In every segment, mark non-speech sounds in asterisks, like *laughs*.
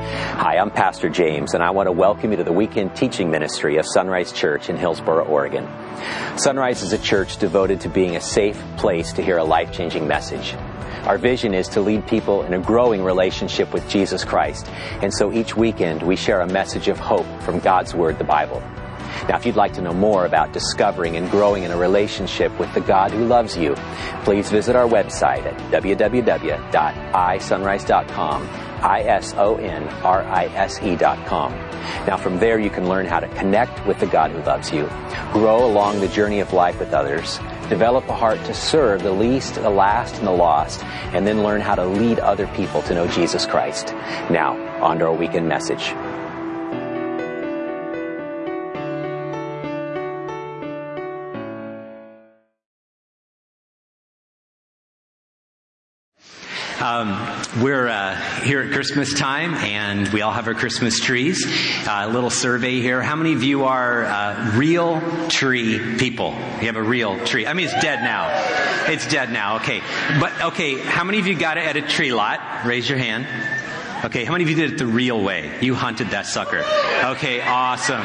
Hi, I'm Pastor James, and I want to welcome you to the weekend teaching ministry of Sunrise Church in Hillsboro, Oregon. Sunrise is a church devoted to being a safe place to hear a life changing message. Our vision is to lead people in a growing relationship with Jesus Christ, and so each weekend we share a message of hope from God's Word, the Bible. Now, if you'd like to know more about discovering and growing in a relationship with the God who loves you, please visit our website at www.isunrise.com, I-S-O-N-R-I-S-E dot com. Now, from there you can learn how to connect with the God who loves you, grow along the journey of life with others, develop a heart to serve the least, the last, and the lost, and then learn how to lead other people to know Jesus Christ. Now, on to our weekend message. Um, we're uh, here at Christmas time, and we all have our Christmas trees. Uh, a little survey here. How many of you are uh, real tree people? You have a real tree. I mean, it's dead now. It's dead now. Okay, but okay. How many of you got it at a tree lot? Raise your hand. Okay, how many of you did it the real way? You hunted that sucker. Okay, awesome.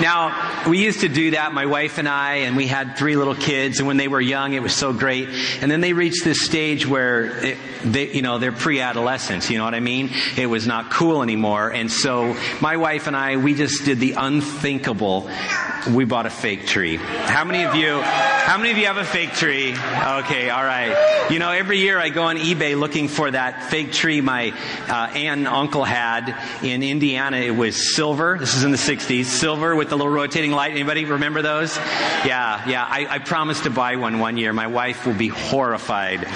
Now, we used to do that, my wife and I, and we had three little kids, and when they were young, it was so great. And then they reached this stage where, it, they, you know, they're pre-adolescents, you know what I mean? It was not cool anymore. And so, my wife and I, we just did the unthinkable. We bought a fake tree. How many of you, how many of you have a fake tree? Okay, alright. You know, every year I go on eBay looking for that fake tree my uh, aunt and uncle had in Indiana. It was silver. This is in the 60s. Silver with the little rotating light. Anybody remember those? Yeah, yeah. I, I promised to buy one one year. My wife will be horrified.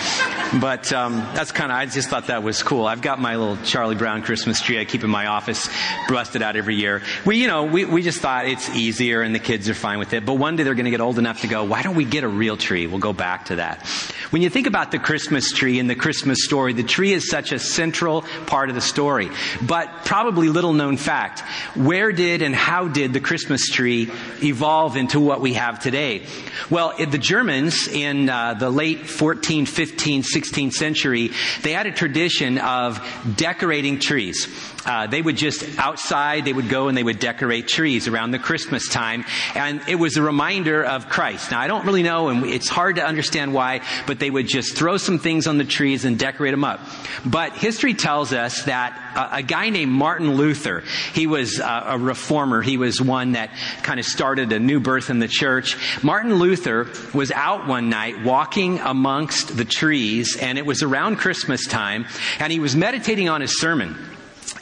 But um, that's kind of, I just thought that was cool. I've got my little Charlie Brown Christmas tree I keep in my office, busted out every year. We, you know, we, we just thought it's easier and the kids are fine with it. But one day they're going to get old enough to go, why don't we get a real tree? We'll go back to that. When you think about the Christmas tree and the Christmas story, the tree is such a central part of the story. But probably little known fact, where did and how did the Christmas tree evolve into what we have today? Well, the Germans in uh, the late 14, 15, 16th century, they had a tradition of decorating trees. Uh, they would just outside, they would go and they would decorate trees around the Christmas time. And it was a reminder of Christ. Now, I don't really know, and it's hard to understand why, but they would just throw some things on the trees and decorate them up. But history tells us that a, a guy named Martin Luther, he was a, a reformer. He was one that kind of started a new birth in the church. Martin Luther was out one night walking amongst the trees, and it was around Christmas time, and he was meditating on his sermon.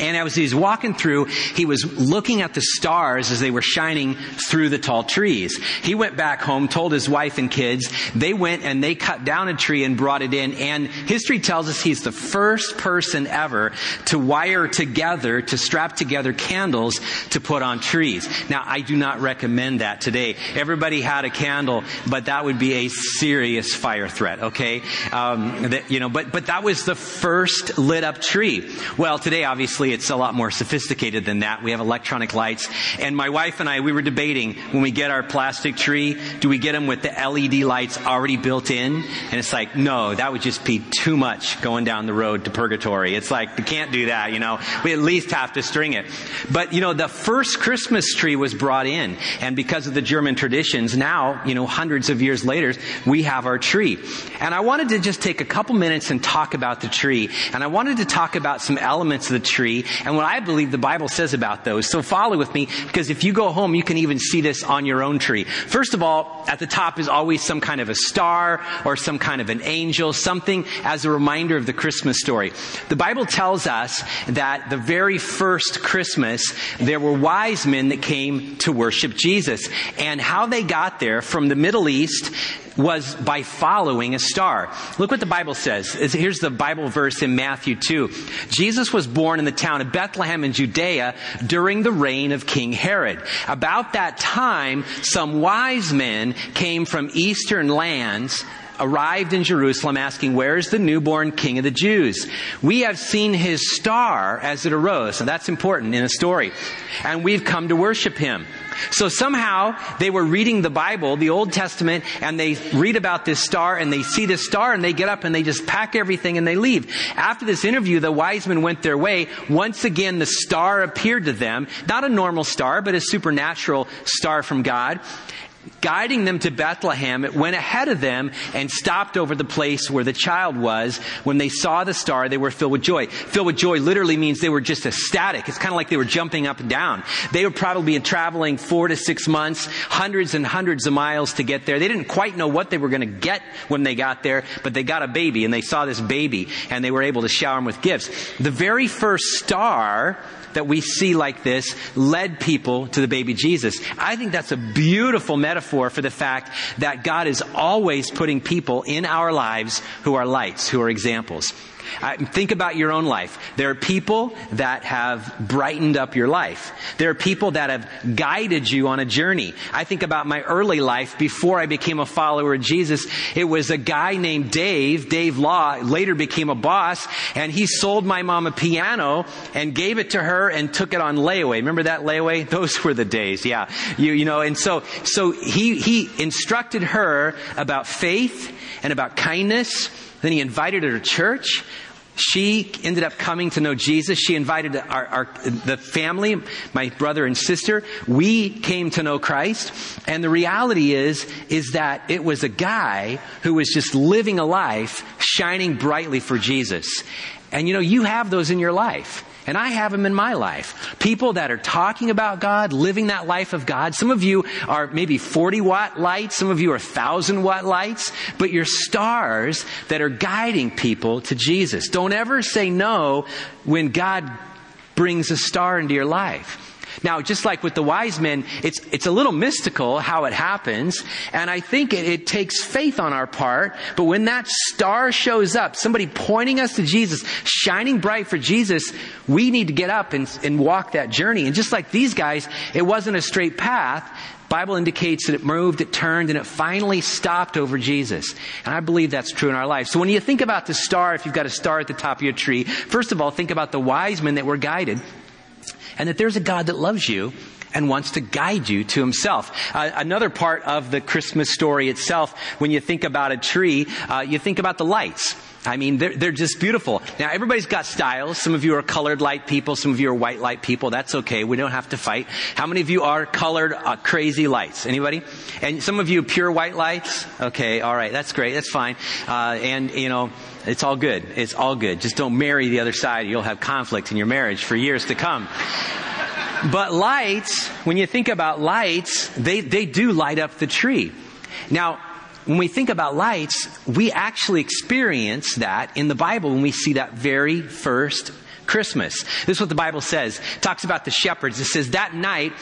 And as he was walking through, he was looking at the stars as they were shining through the tall trees. He went back home, told his wife and kids. They went and they cut down a tree and brought it in. And history tells us he's the first person ever to wire together, to strap together candles to put on trees. Now, I do not recommend that today. Everybody had a candle, but that would be a serious fire threat, okay? Um, that, you know, but, but that was the first lit up tree. Well, today, obviously, it's a lot more sophisticated than that. We have electronic lights. And my wife and I, we were debating when we get our plastic tree, do we get them with the LED lights already built in? And it's like, no, that would just be too much going down the road to purgatory. It's like, we can't do that, you know. We at least have to string it. But, you know, the first Christmas tree was brought in. And because of the German traditions, now, you know, hundreds of years later, we have our tree. And I wanted to just take a couple minutes and talk about the tree. And I wanted to talk about some elements of the tree and what I believe the Bible says about those. So follow with me because if you go home, you can even see this on your own tree. First of all, at the top is always some kind of a star or some kind of an angel, something as a reminder of the Christmas story. The Bible tells us that the very first Christmas, there were wise men that came to worship Jesus. And how they got there from the Middle East was by following a star. Look what the Bible says. Here's the Bible verse in Matthew 2. Jesus was born in the town of Bethlehem in Judea during the reign of King Herod. About that time, some wise men came from eastern lands arrived in Jerusalem asking, where's the newborn king of the Jews? We have seen his star as it arose. And that's important in a story. And we've come to worship him. So somehow they were reading the Bible, the Old Testament, and they read about this star and they see this star and they get up and they just pack everything and they leave. After this interview, the wise men went their way. Once again, the star appeared to them. Not a normal star, but a supernatural star from God guiding them to Bethlehem, it went ahead of them and stopped over the place where the child was. When they saw the star, they were filled with joy. Filled with joy literally means they were just ecstatic. It's kind of like they were jumping up and down. They were probably traveling four to six months, hundreds and hundreds of miles to get there. They didn't quite know what they were going to get when they got there, but they got a baby and they saw this baby and they were able to shower him with gifts. The very first star that we see like this led people to the baby Jesus. I think that's a beautiful metaphor for the fact that God is always putting people in our lives who are lights, who are examples. Uh, think about your own life. There are people that have brightened up your life. There are people that have guided you on a journey. I think about my early life before I became a follower of Jesus. It was a guy named Dave, Dave Law, later became a boss, and he sold my mom a piano and gave it to her and took it on layaway. Remember that layaway? *laughs* Those were the days, yeah. You, you know, and so, so he, he instructed her about faith and about kindness then he invited her to church. She ended up coming to know Jesus. She invited our, our, the family, my brother and sister. We came to know Christ. And the reality is, is that it was a guy who was just living a life shining brightly for Jesus. And you know, you have those in your life. And I have them in my life. People that are talking about God, living that life of God. Some of you are maybe 40 watt lights. Some of you are 1000 watt lights. But you're stars that are guiding people to Jesus. Don't ever say no when God brings a star into your life. Now, just like with the wise men, it's, it's a little mystical how it happens, and I think it, it takes faith on our part, but when that star shows up, somebody pointing us to Jesus, shining bright for Jesus, we need to get up and, and walk that journey. And just like these guys, it wasn't a straight path. Bible indicates that it moved, it turned, and it finally stopped over Jesus. And I believe that's true in our life. So when you think about the star, if you've got a star at the top of your tree, first of all, think about the wise men that were guided and that there's a God that loves you and wants to guide you to himself. Uh, another part of the Christmas story itself, when you think about a tree, uh, you think about the lights. I mean, they're, they're just beautiful. Now, everybody's got styles. Some of you are colored light people. Some of you are white light people. That's okay. We don't have to fight. How many of you are colored uh, crazy lights? Anybody? And some of you pure white lights? Okay, all right. That's great. That's fine. Uh, and, you know, it's all good. It's all good. Just don't marry the other side. You'll have conflict in your marriage for years to come. But lights, when you think about lights, they, they do light up the tree. Now, when we think about lights, we actually experience that in the Bible when we see that very first Christmas. This is what the Bible says. It talks about the shepherds. It says, that night,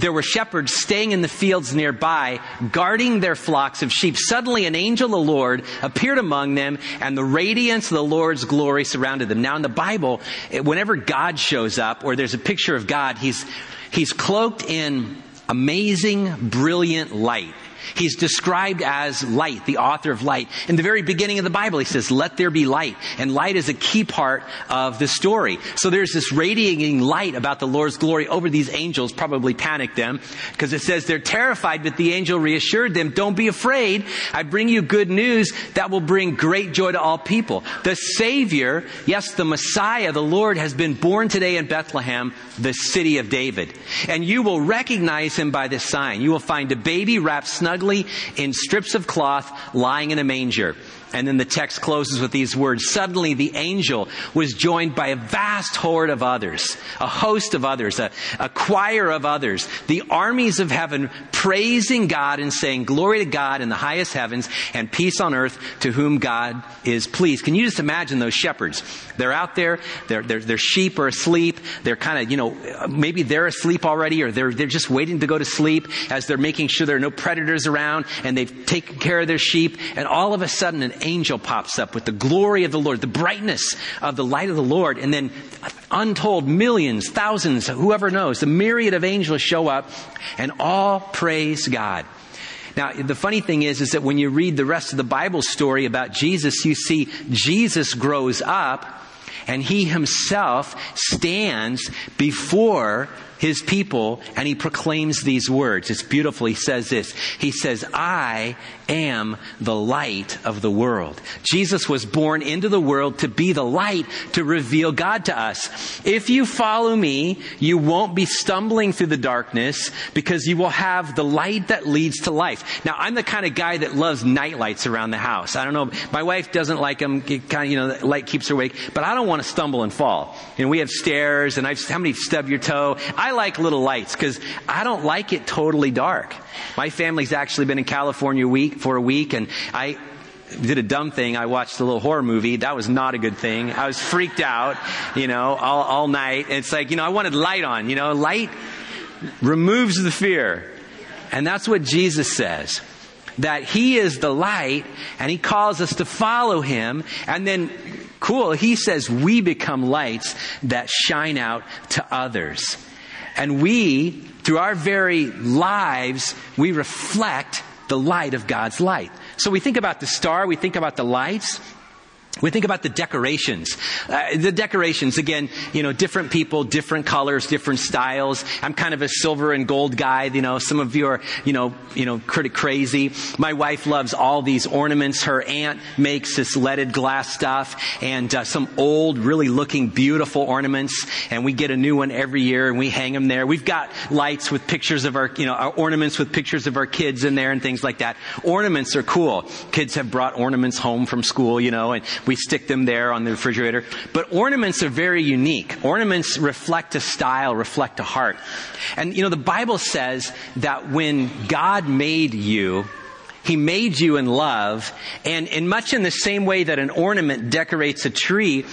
there were shepherds staying in the fields nearby, guarding their flocks of sheep. Suddenly an angel of the Lord appeared among them, and the radiance of the Lord's glory surrounded them. Now in the Bible, whenever God shows up, or there's a picture of God, he's, he's cloaked in amazing, brilliant light. He's described as light, the author of light. In the very beginning of the Bible, he says, let there be light. And light is a key part of the story. So there's this radiating light about the Lord's glory over these angels, probably panicked them, because it says they're terrified, but the angel reassured them, don't be afraid. I bring you good news that will bring great joy to all people. The Savior, yes, the Messiah, the Lord has been born today in Bethlehem, the city of David. And you will recognize him by this sign. You will find a baby wrapped snugly snugly in strips of cloth lying in a manger. And then the text closes with these words. Suddenly the angel was joined by a vast horde of others, a host of others, a, a, choir of others, the armies of heaven praising God and saying, glory to God in the highest heavens and peace on earth to whom God is pleased. Can you just imagine those shepherds? They're out there, their, their sheep are asleep, they're kind of, you know, maybe they're asleep already or they're, they're just waiting to go to sleep as they're making sure there are no predators around and they've taken care of their sheep and all of a sudden an angel pops up with the glory of the Lord, the brightness of the light of the Lord, and then untold millions, thousands, whoever knows, the myriad of angels show up and all praise God. Now, the funny thing is, is that when you read the rest of the Bible story about Jesus, you see Jesus grows up and he himself stands before his people and he proclaims these words. It's beautiful. He says this. He says, I am the light of the world. Jesus was born into the world to be the light to reveal God to us. If you follow me, you won't be stumbling through the darkness because you will have the light that leads to life. Now, I'm the kind of guy that loves night lights around the house. I don't know. My wife doesn't like them. Kind of, you know, the light keeps her awake, but I don't want to stumble and fall. And we have stairs and I've, how many stub your toe? I like little lights because I don't like it totally dark. My family's actually been in California week for a week and I did a dumb thing. I watched a little horror movie. That was not a good thing. I was freaked out, you know, all, all night. It's like, you know, I wanted light on, you know, light removes the fear. And that's what Jesus says. That He is the light and He calls us to follow Him. And then, cool, He says we become lights that shine out to others. And we, through our very lives, we reflect the light of God's light. So we think about the star, we think about the lights, we think about the decorations. Uh, the decorations, again, you know, different people, different colors, different styles. I'm kind of a silver and gold guy. You know, some of you are, you know, you know, pretty crazy. My wife loves all these ornaments. Her aunt makes this leaded glass stuff and uh, some old, really looking beautiful ornaments. And we get a new one every year and we hang them there. We've got lights with pictures of our, you know, our ornaments with pictures of our kids in there and things like that. Ornaments are cool. Kids have brought ornaments home from school, you know, and we stick them there on the refrigerator. But ornaments are very unique. Ornaments reflect a style, reflect a heart. And you know, the Bible says that when God made you, he made you in love, and in much in the same way that an ornament decorates a tree,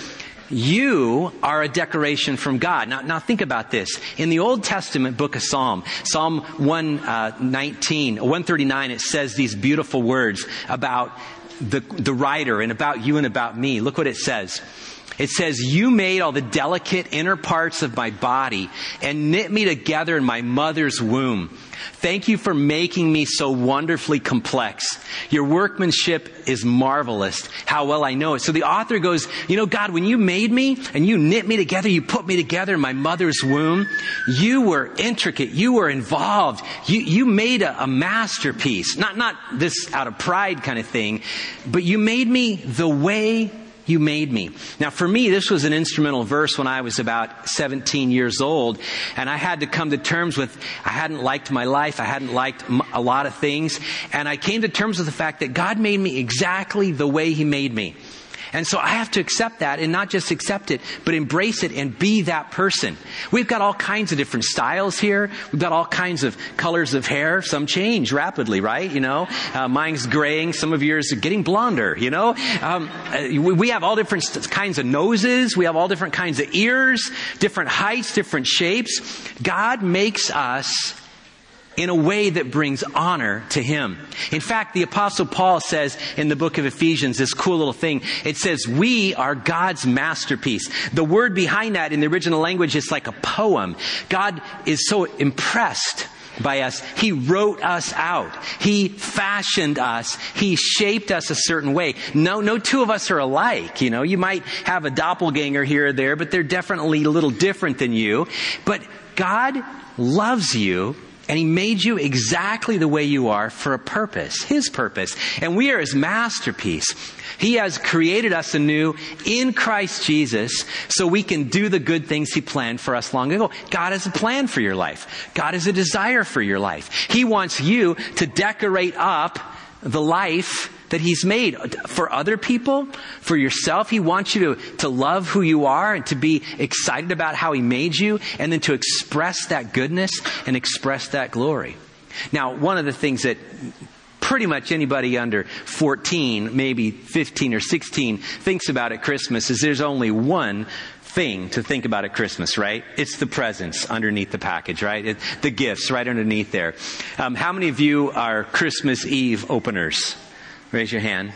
you are a decoration from God. Now, now think about this. In the Old Testament book of Psalm, Psalm 119, uh, 139, it says these beautiful words about the, the writer and about you and about me. Look what it says. It says, You made all the delicate inner parts of my body and knit me together in my mother's womb. Thank you for making me so wonderfully complex. Your workmanship is marvelous. How well I know it. So the author goes, you know, God, when you made me and you knit me together, you put me together in my mother's womb, you were intricate. You were involved. You, you made a, a masterpiece. Not, not this out of pride kind of thing, but you made me the way you made me. Now for me, this was an instrumental verse when I was about 17 years old, and I had to come to terms with, I hadn't liked my life, I hadn't liked a lot of things, and I came to terms with the fact that God made me exactly the way He made me. And so I have to accept that and not just accept it, but embrace it and be that person. We've got all kinds of different styles here. We've got all kinds of colors of hair. Some change rapidly, right? You know, uh, mine's graying. Some of yours are getting blonder, you know? Um, uh, we have all different kinds of noses. We have all different kinds of ears, different heights, different shapes. God makes us in a way that brings honor to Him. In fact, the apostle Paul says in the book of Ephesians this cool little thing. It says, we are God's masterpiece. The word behind that in the original language is like a poem. God is so impressed by us. He wrote us out. He fashioned us. He shaped us a certain way. No, no two of us are alike. You know, you might have a doppelganger here or there, but they're definitely a little different than you. But God loves you and He made you exactly the way you are for a purpose, His purpose. And we are His masterpiece. He has created us anew in Christ Jesus so we can do the good things He planned for us long ago. God has a plan for your life. God has a desire for your life. He wants you to decorate up the life that He's made for other people, for yourself. He wants you to, to love who you are and to be excited about how He made you and then to express that goodness and express that glory. Now, one of the things that pretty much anybody under 14, maybe 15 or 16 thinks about at Christmas is there's only one thing to think about at Christmas, right? It's the presents underneath the package, right? It, the gifts right underneath there. Um, how many of you are Christmas Eve openers? Raise your hand.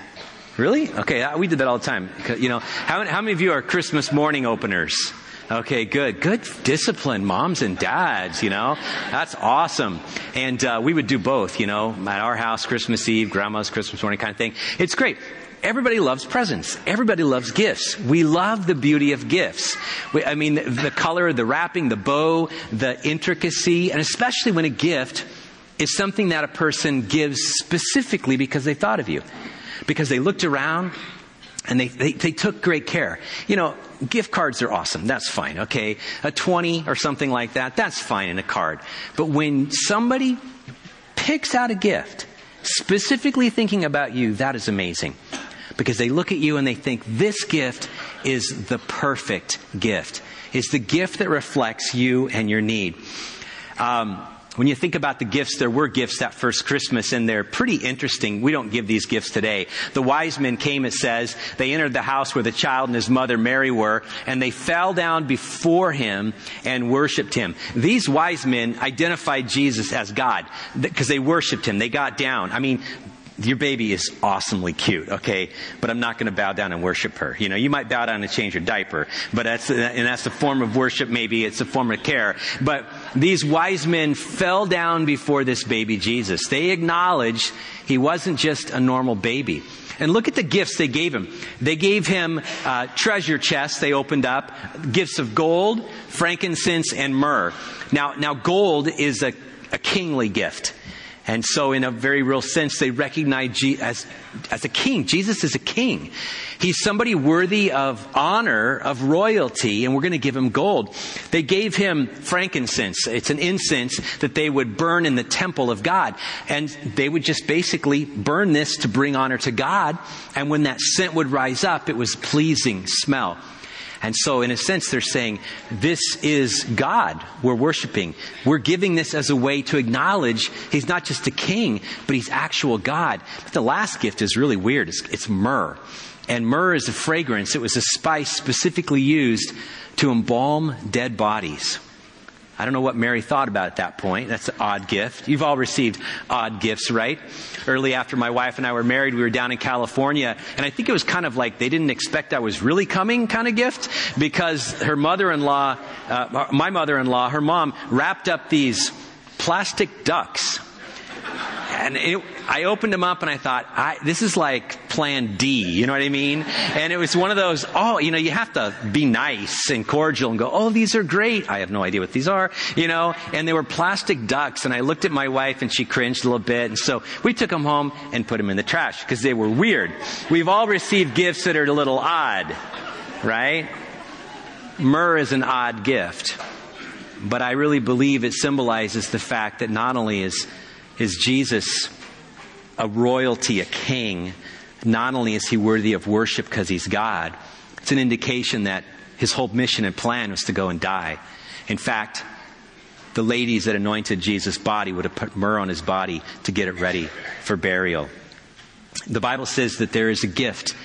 Really? Okay, uh, we did that all the time. You know, how, how many of you are Christmas morning openers? Okay, good. Good discipline, moms and dads, you know. That's awesome. And uh, we would do both, you know, at our house, Christmas Eve, grandma's Christmas morning kind of thing. It's great. everybody loves presents. Everybody loves gifts. We love the beauty of gifts. We, I mean, the, the color, the wrapping, the bow, the intricacy, and especially when a gift is something that a person gives specifically because they thought of you. Because they looked around and they, they, they, took great care. You know, gift cards are awesome. That's fine, okay? A 20 or something like that, that's fine in a card. But when somebody picks out a gift, specifically thinking about you, that is amazing. Because they look at you and they think, this gift is the perfect gift. It's the gift that reflects you and your need. Um, when you think about the gifts, there were gifts that first Christmas, and they're pretty interesting. We don't give these gifts today. The wise men came, it says, they entered the house where the child and his mother Mary were, and they fell down before him and worshiped him. These wise men identified Jesus as God because they worshiped him. They got down. I mean, your baby is awesomely cute, okay? But I'm not going to bow down and worship her. You know, you might bow down and change your diaper, but that's, and that's a form of worship, maybe it's a form of care. But these wise men fell down before this baby Jesus. They acknowledged he wasn't just a normal baby. And look at the gifts they gave him. They gave him uh, treasure chests. They opened up gifts of gold, frankincense, and myrrh. Now, now gold is a, a kingly gift. And so, in a very real sense, they recognize Je- as, as a king. Jesus is a king. He's somebody worthy of honor, of royalty, and we're going to give him gold. They gave him frankincense. It's an incense that they would burn in the temple of God. And they would just basically burn this to bring honor to God. And when that scent would rise up, it was pleasing smell. And so, in a sense, they're saying, this is God we're worshiping. We're giving this as a way to acknowledge He's not just a king, but He's actual God. But the last gift is really weird. It's, it's myrrh. And myrrh is a fragrance. It was a spice specifically used to embalm dead bodies. I don't know what Mary thought about at that point. That's an odd gift. You've all received odd gifts, right? Early after my wife and I were married, we were down in California, and I think it was kind of like they didn't expect I was really coming kind of gift because her mother-in-law, uh, my mother-in-law, her mom wrapped up these plastic ducks and it, I opened them up and I thought, I, this is like plan D, you know what I mean? And it was one of those, oh, you know, you have to be nice and cordial and go, oh, these are great. I have no idea what these are, you know, and they were plastic ducks. And I looked at my wife and she cringed a little bit. And so we took them home and put them in the trash because they were weird. We've all received gifts that are a little odd, right? Myrrh is an odd gift. But I really believe it symbolizes the fact that not only is is Jesus a royalty, a king? Not only is he worthy of worship because he's God, it's an indication that his whole mission and plan was to go and die. In fact, the ladies that anointed Jesus' body would have put myrrh on his body to get it ready for burial. The Bible says that there is a gift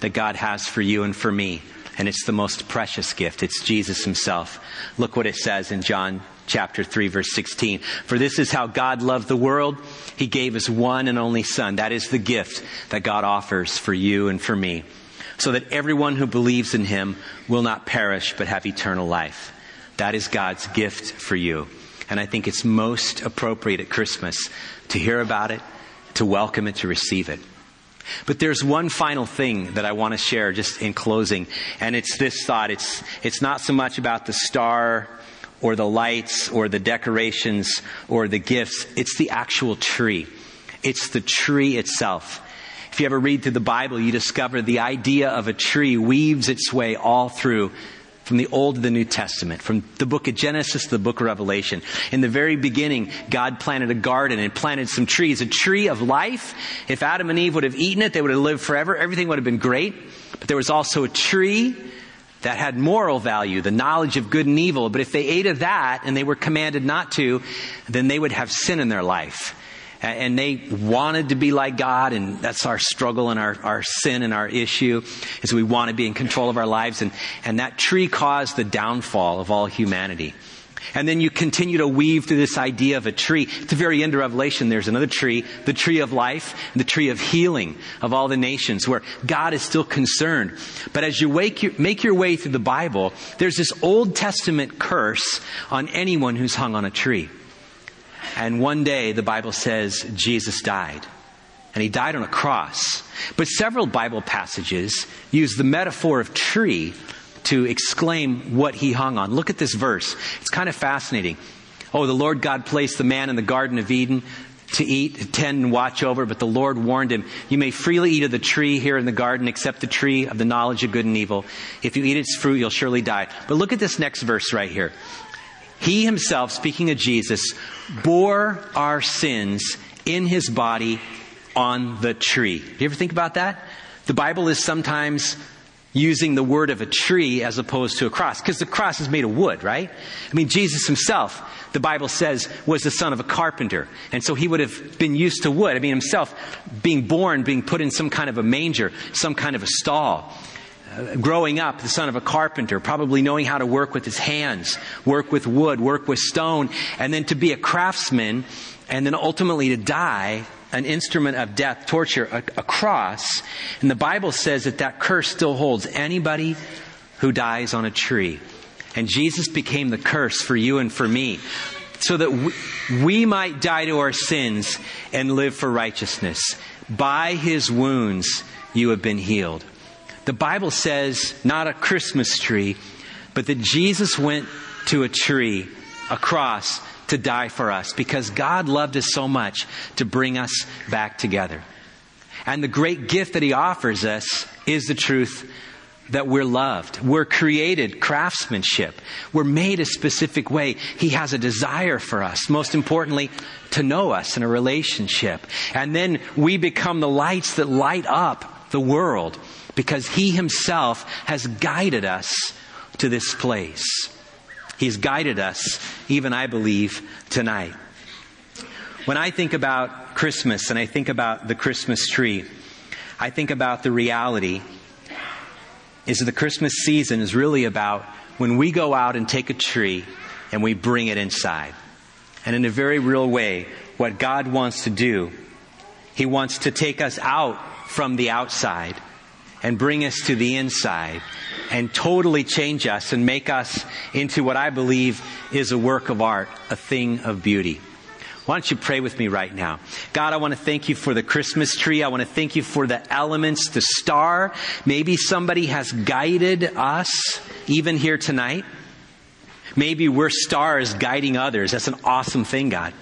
that God has for you and for me, and it's the most precious gift. It's Jesus himself. Look what it says in John chapter 3 verse 16. For this is how God loved the world. He gave his one and only son. That is the gift that God offers for you and for me. So that everyone who believes in him will not perish but have eternal life. That is God's gift for you. And I think it's most appropriate at Christmas to hear about it, to welcome it, to receive it. But there's one final thing that I want to share just in closing, and it's this thought. It's, it's not so much about the star or the lights or the decorations or the gifts. It's the actual tree. It's the tree itself. If you ever read through the Bible, you discover the idea of a tree weaves its way all through from the Old to the New Testament, from the book of Genesis to the book of Revelation. In the very beginning, God planted a garden and planted some trees, a tree of life. If Adam and Eve would have eaten it, they would have lived forever. Everything would have been great. But there was also a tree that had moral value, the knowledge of good and evil. But if they ate of that and they were commanded not to, then they would have sin in their life. And they wanted to be like God, and that's our struggle and our, our sin and our issue, is we want to be in control of our lives. And, and that tree caused the downfall of all humanity. And then you continue to weave through this idea of a tree. At the very end of Revelation, there's another tree, the tree of life, the tree of healing of all the nations, where God is still concerned. But as you your, make your way through the Bible, there's this Old Testament curse on anyone who's hung on a tree. And one day, the Bible says, Jesus died. and he died on a cross. But several Bible passages use the metaphor of tree to exclaim what he hung on. Look at this verse. It's kind of fascinating. Oh, the Lord God placed the man in the Garden of Eden to eat, tend, and watch over, but the Lord warned him, You may freely eat of the tree here in the garden, except the tree of the knowledge of good and evil. If you eat its fruit, you'll surely die. But look at this next verse right here. He himself, speaking of Jesus, bore our sins in his body on the tree. Do you ever think about that? The Bible is sometimes using the word of a tree as opposed to a cross, because the cross is made of wood, right? I mean, Jesus himself, the Bible says, was the son of a carpenter. And so he would have been used to wood. I mean, himself being born, being put in some kind of a manger, some kind of a stall. Uh, growing up, the son of a carpenter, probably knowing how to work with his hands, work with wood, work with stone, and then to be a craftsman, and then ultimately to die an instrument of death, torture, a, a cross. And the Bible says that that curse still holds anybody who dies on a tree. And Jesus became the curse for you and for me so that we, we might die to our sins and live for righteousness. By his wounds, you have been healed. The Bible says not a Christmas tree, but that Jesus went to a tree, a cross, to die for us because God loved us so much to bring us back together. And the great gift that He offers us is the truth that we're loved. We're created craftsmanship. We're made a specific way. He has a desire for us. Most importantly, to know us in a relationship. And then we become the lights that light up the world because He Himself has guided us to this place. He's guided us, even I believe, tonight. When I think about Christmas and I think about the Christmas tree, I think about the reality is the Christmas season is really about when we go out and take a tree and we bring it inside. And in a very real way, what God wants to do, He wants to take us out from the outside and bring us to the inside and totally change us and make us into what I believe is a work of art, a thing of beauty. Why don't you pray with me right now? God, I want to thank you for the Christmas tree. I want to thank you for the elements, the star. Maybe somebody has guided us even here tonight. Maybe we're stars guiding others. That's an awesome thing, God.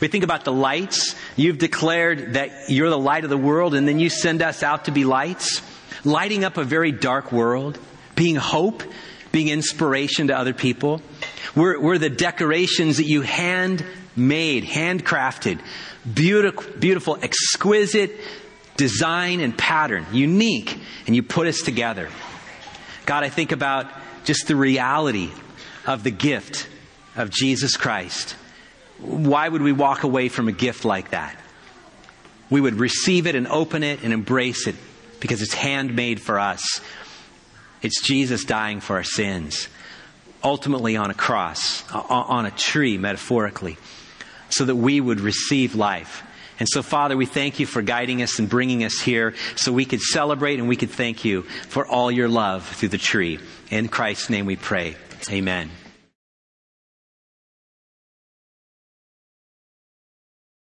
We think about the lights. You've declared that you're the light of the world, and then you send us out to be lights, lighting up a very dark world being hope, being inspiration to other people. We're, we're the decorations that you hand made, handcrafted, beautiful, beautiful, exquisite design and pattern, unique, and you put us together. God, I think about just the reality of the gift of Jesus Christ. Why would we walk away from a gift like that? We would receive it and open it and embrace it because it's handmade for us. It's Jesus dying for our sins, ultimately on a cross, on a tree, metaphorically, so that we would receive life. And so, Father, we thank you for guiding us and bringing us here so we could celebrate and we could thank you for all your love through the tree. In Christ's name we pray. Amen.